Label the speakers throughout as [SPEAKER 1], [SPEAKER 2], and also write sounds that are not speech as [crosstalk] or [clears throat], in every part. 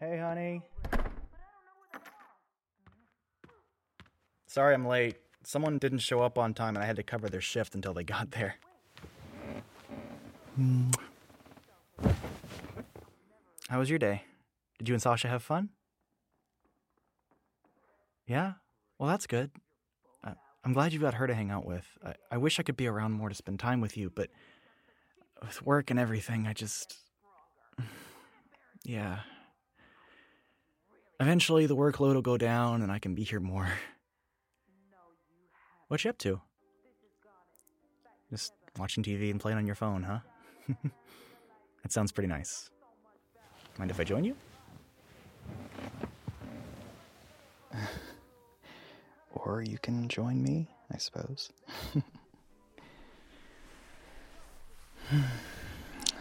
[SPEAKER 1] Hey, honey. Sorry I'm late. Someone didn't show up on time and I had to cover their shift until they got there. How was your day? Did you and Sasha have fun? Yeah? Well, that's good. I- I'm glad you've got her to hang out with. I, I wish I could be around more to spend time with you, but with work and everything, I just. [sighs] Yeah. Eventually, the workload will go down and I can be here more. What you up to? Just watching TV and playing on your phone, huh? [laughs] that sounds pretty nice. Mind if I join you? [laughs] or you can join me, I suppose. [laughs] [sighs]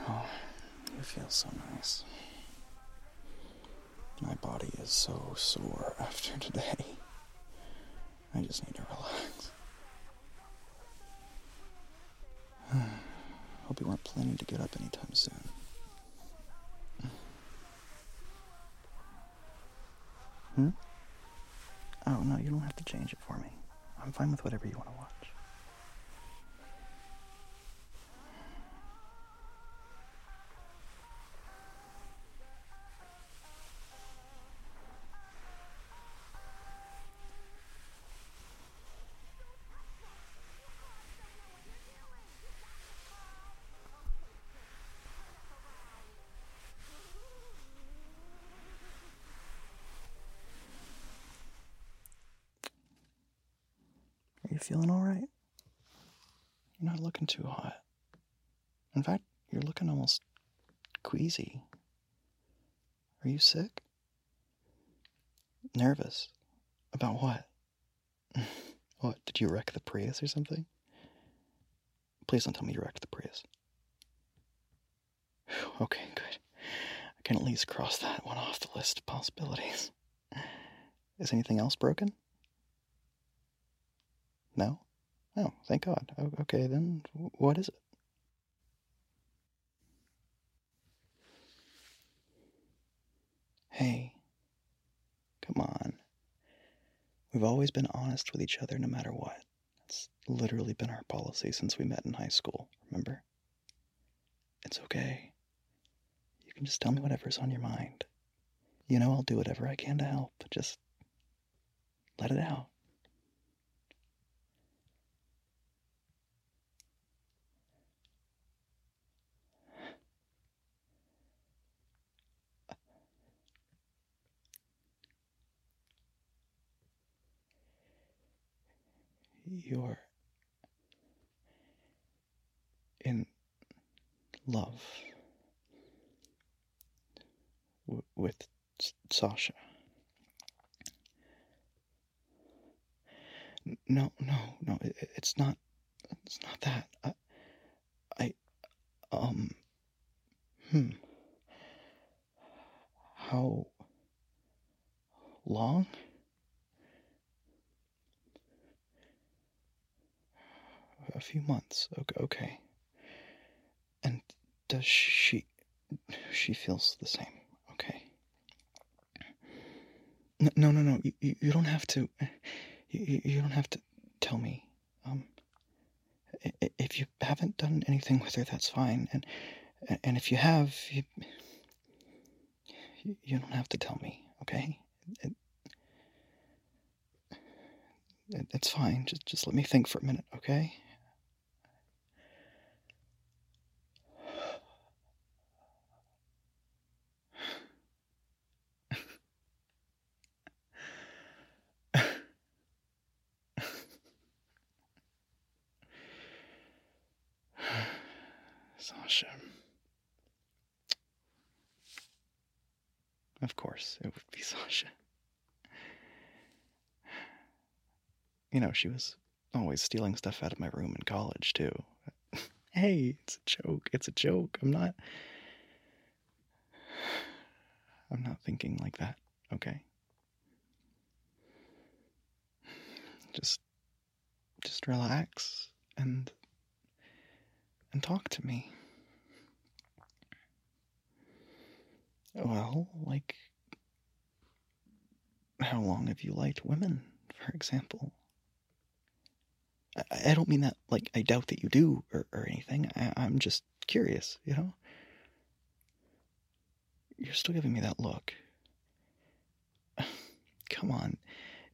[SPEAKER 1] oh, it feels so nice. My body is so sore [laughs] after today. I just need to relax. [sighs] Hope you weren't planning to get up anytime soon. Hmm? Oh, no, you don't have to change it for me. I'm fine with whatever you want to watch. Feeling all right? You're not looking too hot. In fact, you're looking almost queasy. Are you sick? Nervous? About what? [laughs] what, did you wreck the Prius or something? Please don't tell me you wrecked the Prius. [sighs] Okay, good. I can at least cross that one off the list of possibilities. [laughs] Is anything else broken? No? Oh, thank God. Okay, then what is it? Hey, come on. We've always been honest with each other no matter what. It's literally been our policy since we met in high school, remember? It's okay. You can just tell me whatever's on your mind. You know I'll do whatever I can to help. Just let it out. You're in love w- with S- Sasha. No, no, no. It, it- it's not. It's not that. I, I, um, hmm. How long? A few months. Okay. And does she? She feels the same. Okay. No, no, no. You, you, don't have to. You, you- don't have to tell me. Um. If you haven't done anything with her, that's fine. And and if you have, you you- don't have to tell me. Okay. It, it's fine. Just just let me think for a minute. Okay. Sasha. Of course, it would be [laughs] Sasha. You know, she was always stealing stuff out of my room in college, too. [laughs] hey, it's a joke. It's a joke. I'm not. [sighs] I'm not thinking like that, okay? Just. Just relax and. and talk to me. Well, like how long have you liked women, for example? I, I don't mean that like I doubt that you do or, or anything. I, I'm just curious, you know? You're still giving me that look. [sighs] Come on.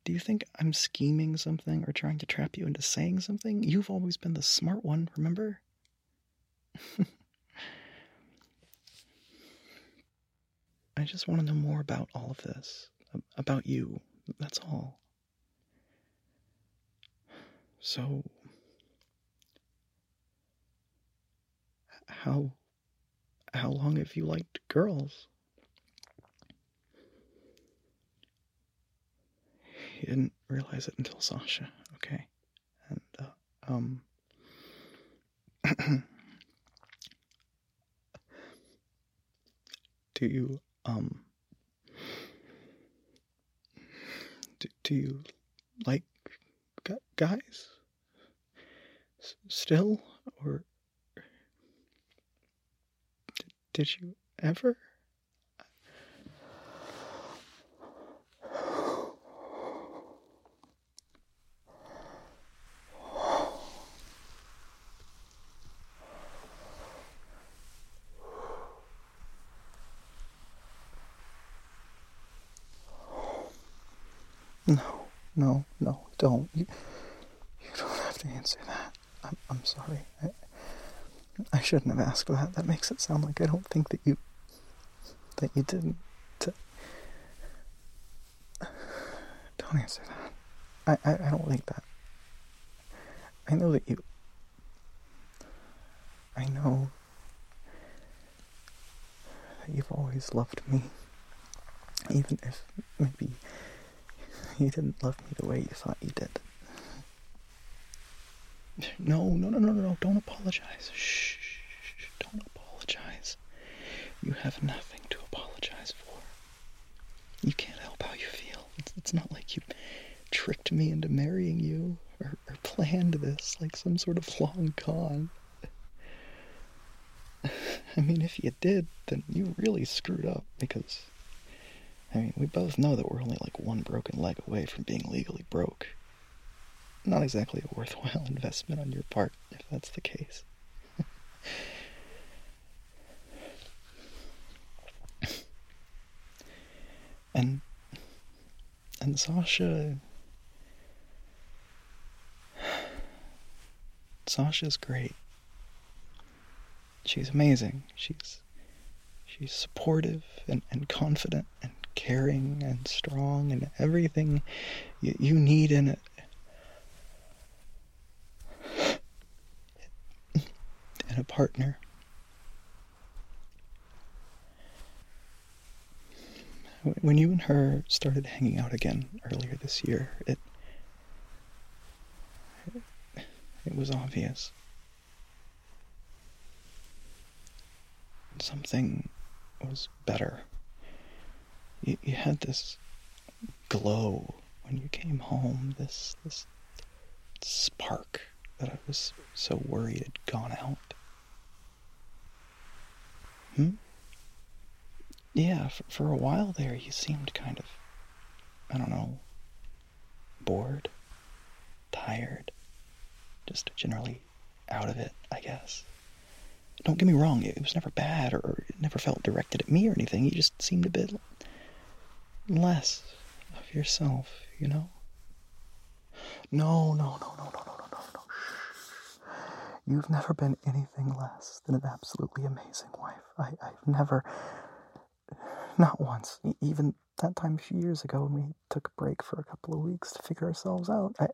[SPEAKER 1] Do you think I'm scheming something or trying to trap you into saying something? You've always been the smart one, remember? [laughs] I just want to know more about all of this. About you. That's all. So. How. How long have you liked girls? He didn't realize it until Sasha, okay? And, uh, um. [clears throat] do you, um. Do, do you like guys? Still? Or. Did you ever? No, no, no, don't. You, you don't have to answer that. I'm, I'm sorry. I, I shouldn't have asked that. That makes it sound like I don't think that you, that you didn't. Don't answer that. I, I, I don't think that. I know that you. I know that you've always loved me. Even if maybe [laughs] you didn't love me the way you thought you did. No, no, no, no, no, don't apologize. Shh, don't apologize. You have nothing to apologize for. You can't help how you feel. It's, it's not like you tricked me into marrying you or, or planned this like some sort of long con. [laughs] I mean, if you did, then you really screwed up because I mean, we both know that we're only like one broken leg away from being legally broke. Not exactly a worthwhile [laughs] investment on your part, if that's the case. [laughs] and and Sasha [sighs] Sasha's great. She's amazing. She's she's supportive and, and confident and caring and strong and everything you, you need in it. In a partner. When you and her started hanging out again earlier this year, it it was obvious. Something was better. You, you had this glow when you came home, this this spark that I was so worried had gone out. Hmm? Yeah, for, for a while there, you seemed kind of, I don't know, bored, tired, just generally out of it, I guess. Don't get me wrong, it was never bad or it never felt directed at me or anything. You just seemed a bit less of yourself, you know? No, no, no, no, no, no, no, no, no. You've never been anything less than an absolutely amazing wife. I, I've never, not once, even that time a few years ago when we took a break for a couple of weeks to figure ourselves out, I,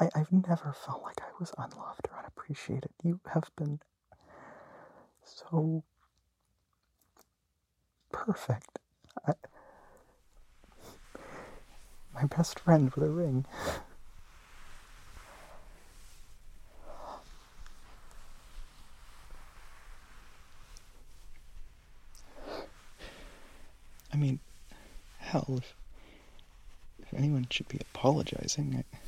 [SPEAKER 1] I, I've never felt like I was unloved or unappreciated. You have been so perfect. I, my best friend with a ring. I mean, hell, if, if anyone should be apologizing, I,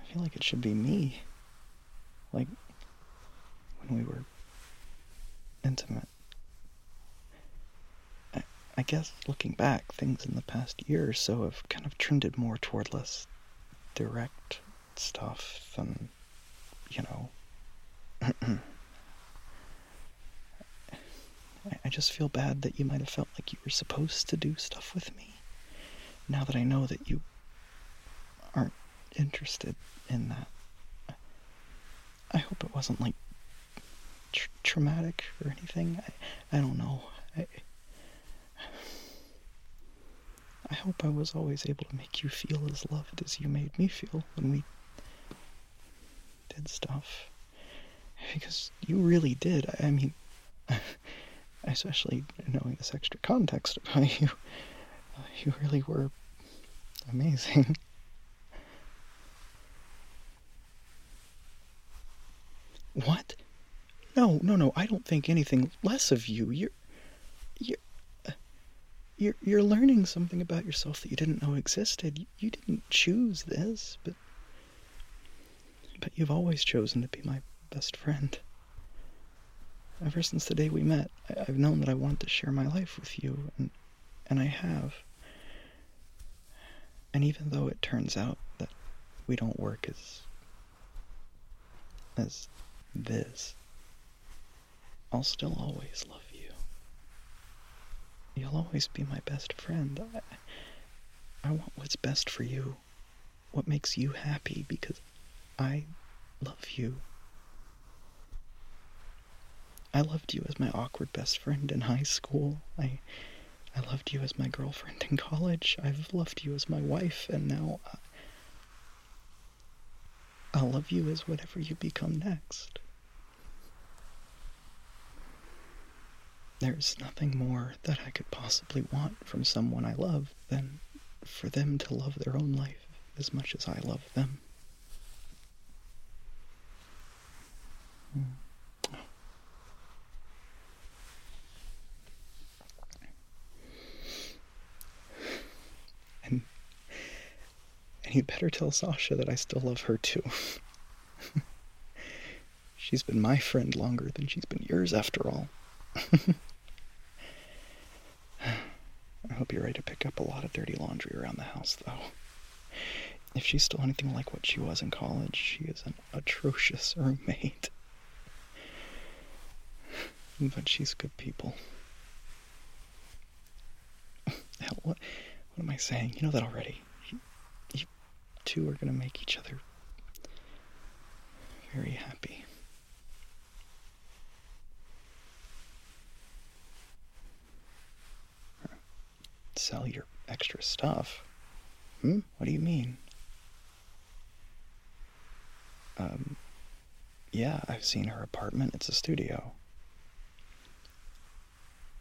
[SPEAKER 1] I feel like it should be me. Like, when we were intimate. I, guess looking back, things in the past year or so have kind of trended more toward less direct stuff than, you know. [clears throat] I just feel bad that you might have felt like you were supposed to do stuff with me. Now that I know that you aren't interested in that. I hope it wasn't like tr- traumatic or anything. I, I don't know. I, I hope I was always able to make you feel as loved as you made me feel when we did stuff. Because you really did. I mean, [laughs] especially knowing this extra context about you, [laughs] you really were amazing. [laughs] What? No, no, no. I don't think anything less of you. You're, you're, you're, you're learning something about yourself that you didn't know existed. You, didn't choose this, but, but you've always chosen to be my best friend. Ever since the day we met, I, I've known that I wanted to share my life with you, and, and I have. And even though it turns out that we don't work as as this, I'll still always love you. You'll always be my best friend. I, I want what's best for you, what makes you happy, because I love you. I loved you as my awkward best friend in high school. I I loved you as my girlfriend in college. I've loved you as my wife, and now I, I'll love you as whatever you become next. There's nothing more that I could possibly want from someone I love than for them to love their own life as much as I love them. And and you better tell Sasha that I still love her too. [laughs] she's been my friend longer than she's been yours after all. [laughs] Ready to pick up a lot of dirty laundry around the house, though. If she's still anything like what she was in college, she is an atrocious [laughs] roommate. But she's good people. [laughs] Hell, what, what am I saying? You know that already. You, you two are gonna make each other very happy. Sell your extra stuff? Hmm? What do you mean? Um, yeah, I've seen her apartment. It's a studio.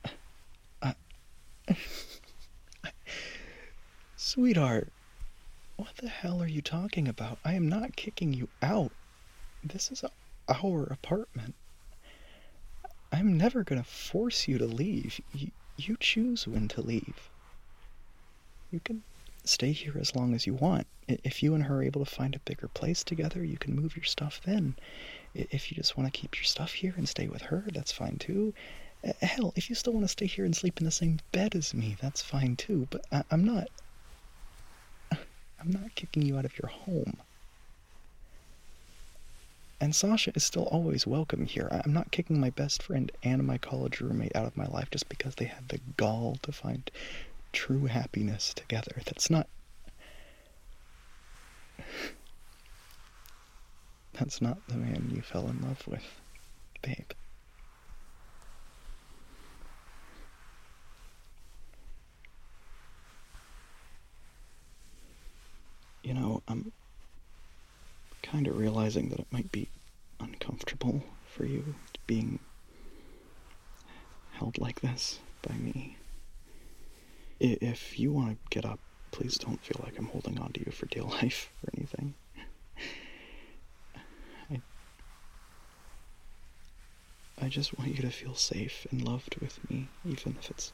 [SPEAKER 1] [laughs] [laughs] Sweetheart, what the hell are you talking about? I am not kicking you out. This is our apartment. I'm never going to force you to leave. You, you choose when to leave. You can stay here as long as you want. If you and her are able to find a bigger place together, you can move your stuff then. If you just want to keep your stuff here and stay with her, that's fine too. Uh, hell, if you still want to stay here and sleep in the same bed as me, that's fine too. But I, am not. I'm not kicking you out of your home. And Sasha is still always welcome here. I'm not kicking my best friend and my college roommate out of my life just because they had the gall to find true happiness together. That's not. That's not the man you fell in love with, babe. You know, I'm kind of realizing that it might be uncomfortable for you being held like this by me. If you want to get up, please don't feel like I'm holding on to you for dear [laughs] life or anything. I, I just want you to feel safe and loved with me, even if it's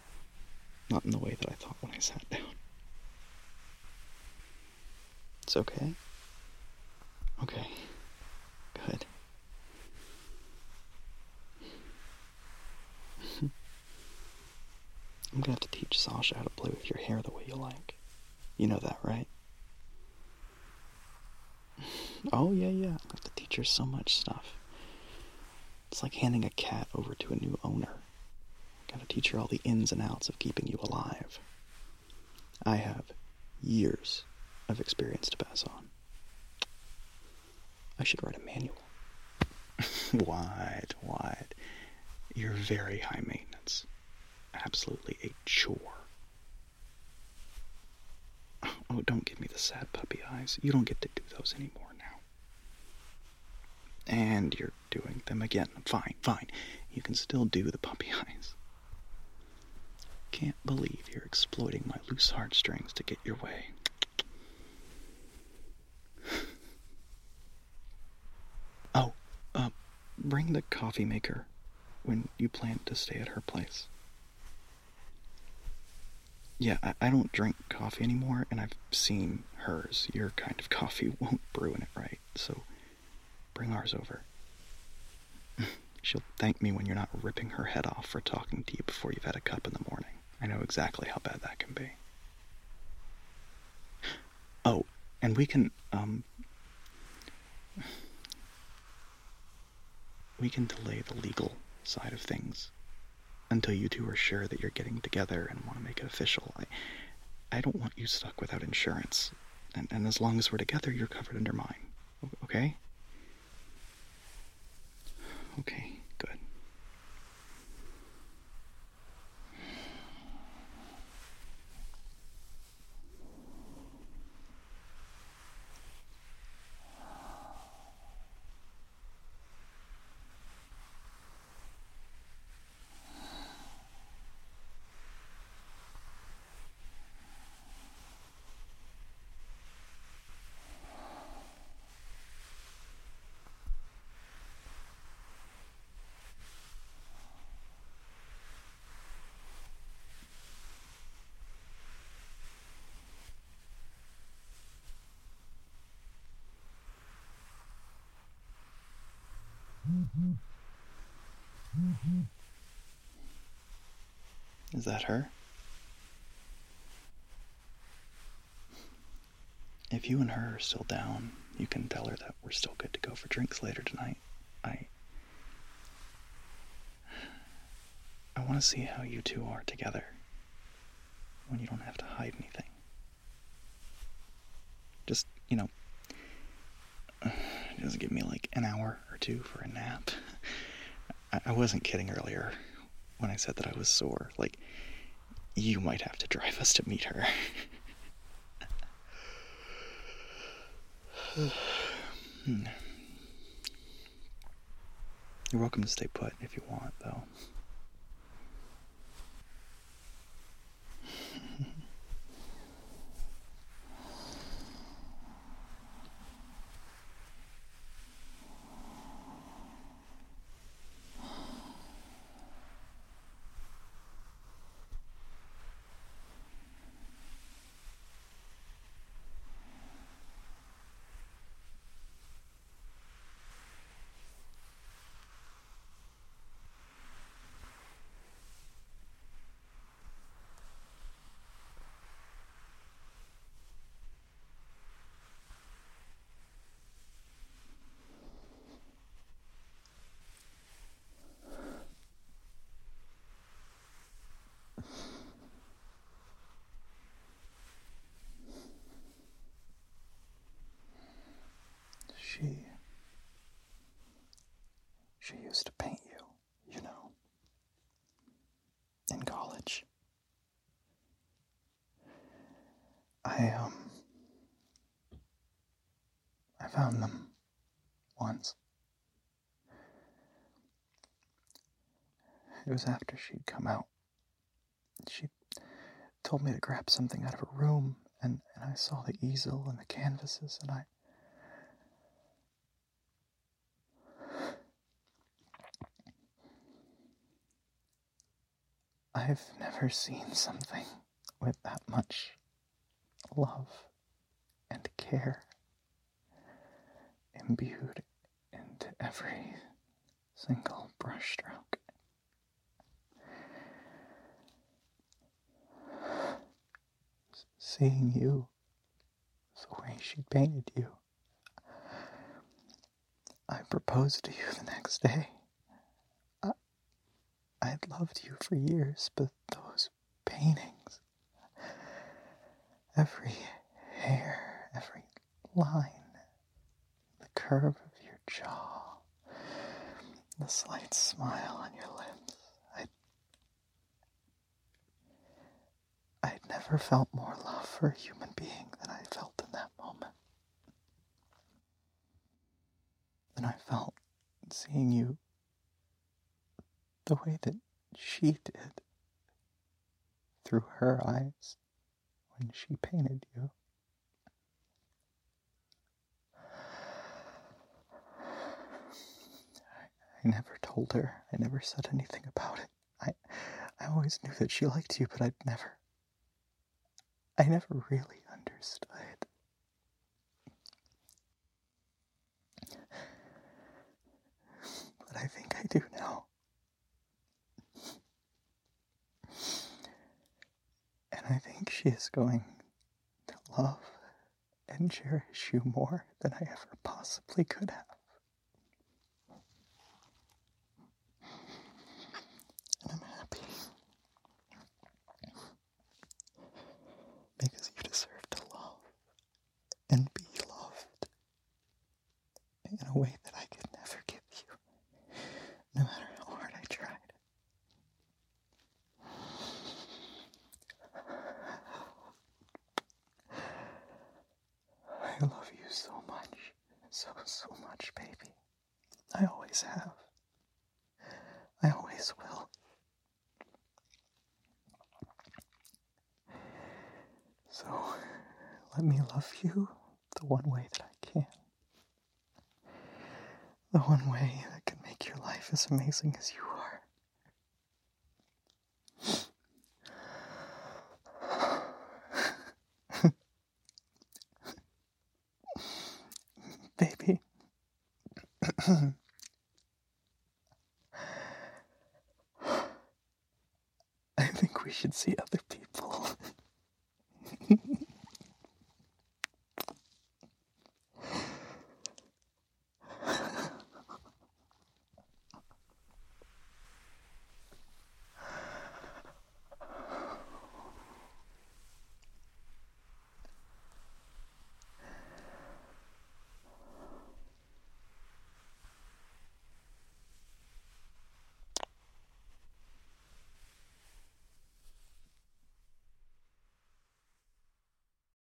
[SPEAKER 1] not in the way that I thought when I sat [laughs] down. It's okay? Okay. Good. I'm gonna have to teach Sasha how to play with your hair the way you like. You know that, right? Oh, yeah, yeah. I have to teach her so much stuff. It's like handing a cat over to a new owner. Gotta teach her all the ins and outs of keeping you alive. I have years of experience to pass on. I should write a manual. [laughs] wide, wide. You're very high maintenance. Absolutely a chore. Oh, don't give me the sad puppy eyes. You don't get to do those anymore now. And you're doing them again. Fine, fine. You can still do the puppy [laughs] eyes. Can't believe you're exploiting my loose heartstrings to get your way. [sighs] Oh, uh, bring the coffee maker when you plan to stay at her place. Yeah, I, I don't drink coffee anymore, and I've seen hers. Your kind of [laughs] coffee won't brew in it right, so bring ours over. [laughs] She'll thank me when you're not ripping her head off for talking to you before you've had a cup in the morning. I know exactly how bad that can be. [gasps] Oh, and we can, um, [sighs] we can delay the legal side of things until you two are sure that you're getting together and want to make it official. I, I don't want you stuck without insurance. And, and as long as we're together, you're covered under mine. Okay? Okay, good. Mm-hmm. Is that her? If you and her are still down, you can tell her that we're still good to go for drinks later tonight. I. I want to see how you two are together when you don't have to hide anything. Just, you know, just give me like an hour or two for a nap. I wasn't kidding earlier when I said that I was sore. Like, you might have to drive us to meet her. [laughs] Hmm. You're welcome to stay put if you want, though. She. She used to paint you, you know, in college. I, um. I found them once. It was after she'd come out. She told me to grab something out of her room, and, and I saw the easel and the canvases, and I. I've never seen something with that much love and care imbued into every single brushstroke. Seeing you the way she painted you. I proposed to you the next day. I, I'd loved you for years, but those paintings, every hair, every line, the curve of your jaw, the slight smile on your lips, I'd, I'd never felt more love for a human being than I felt in that moment. Than I felt seeing you the way that she did through her eyes when she painted you. I never told her. I never said anything about it. I I always knew that she liked you, but I'd never I never really understood. But I think I do now. And I think she is going to love and cherish you more than I ever possibly could have. And I'm happy. Because you deserve to love and be loved in a way that I could never give you, no matter how hard I tried. I love you so much, so, so much, baby. I always have. I always will. So, let me love you the one way that I. The one way that can make your life as amazing as you are. Baby. I think we should see other.